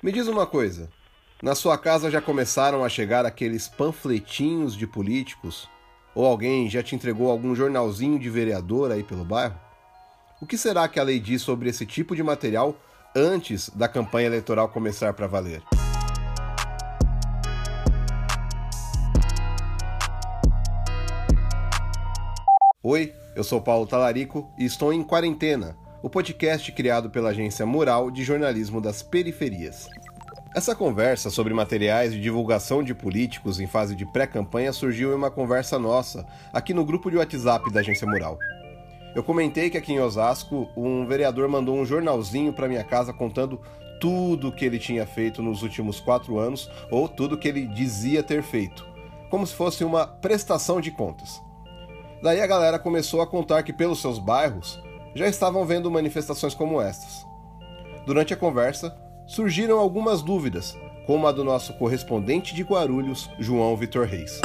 Me diz uma coisa: na sua casa já começaram a chegar aqueles panfletinhos de políticos? Ou alguém já te entregou algum jornalzinho de vereador aí pelo bairro? O que será que a lei diz sobre esse tipo de material antes da campanha eleitoral começar para valer? Oi, eu sou Paulo Talarico e estou em Quarentena, o podcast criado pela agência Mural de Jornalismo das Periferias. Essa conversa sobre materiais de divulgação de políticos em fase de pré-campanha surgiu em uma conversa nossa, aqui no grupo de WhatsApp da Agência Mural. Eu comentei que aqui em Osasco, um vereador mandou um jornalzinho para minha casa contando tudo que ele tinha feito nos últimos quatro anos, ou tudo que ele dizia ter feito, como se fosse uma prestação de contas. Daí a galera começou a contar que pelos seus bairros já estavam vendo manifestações como estas. Durante a conversa, surgiram algumas dúvidas, como a do nosso correspondente de Guarulhos, João Vitor Reis.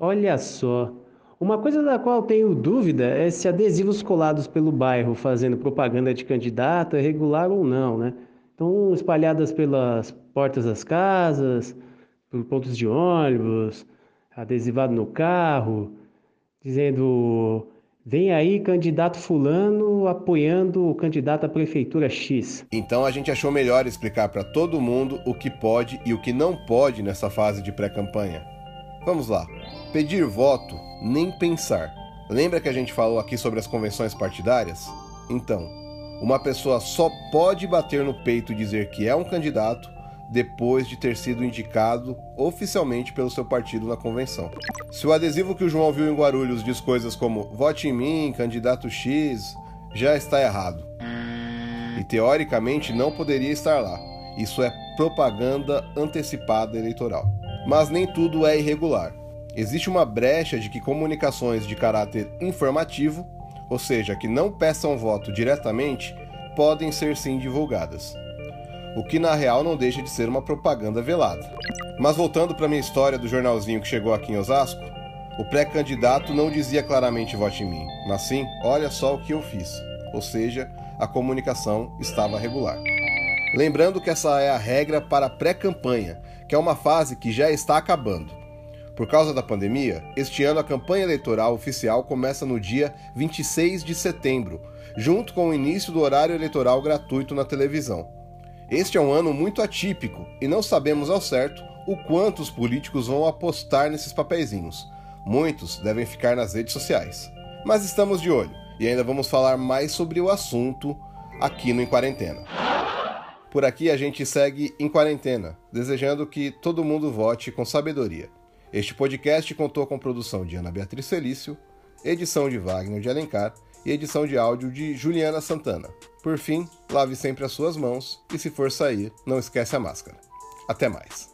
Olha só, uma coisa da qual tenho dúvida é se adesivos colados pelo bairro fazendo propaganda de candidato é regular ou não, né? Então, espalhadas pelas portas das casas, por pontos de ônibus, adesivado no carro, dizendo Vem aí candidato fulano apoiando o candidato à prefeitura X. Então a gente achou melhor explicar para todo mundo o que pode e o que não pode nessa fase de pré-campanha. Vamos lá. Pedir voto, nem pensar. Lembra que a gente falou aqui sobre as convenções partidárias? Então, uma pessoa só pode bater no peito e dizer que é um candidato depois de ter sido indicado oficialmente pelo seu partido na convenção. Se o adesivo que o João viu em Guarulhos diz coisas como vote em mim, candidato X, já está errado. E teoricamente não poderia estar lá. Isso é propaganda antecipada eleitoral. Mas nem tudo é irregular. Existe uma brecha de que comunicações de caráter informativo, ou seja, que não peçam voto diretamente, podem ser sim divulgadas o que na real não deixa de ser uma propaganda velada. Mas voltando para minha história do jornalzinho que chegou aqui em Osasco, o pré-candidato não dizia claramente vote em mim, mas sim, olha só o que eu fiz. Ou seja, a comunicação estava regular. Lembrando que essa é a regra para pré-campanha, que é uma fase que já está acabando. Por causa da pandemia, este ano a campanha eleitoral oficial começa no dia 26 de setembro, junto com o início do horário eleitoral gratuito na televisão. Este é um ano muito atípico e não sabemos ao certo o quanto os políticos vão apostar nesses papeizinhos. Muitos devem ficar nas redes sociais. Mas estamos de olho e ainda vamos falar mais sobre o assunto aqui no Em Quarentena. Por aqui a gente segue em quarentena, desejando que todo mundo vote com sabedoria. Este podcast contou com produção de Ana Beatriz Felício, edição de Wagner de Alencar e edição de áudio de Juliana Santana. Por fim, lave sempre as suas mãos e se for sair, não esquece a máscara. Até mais.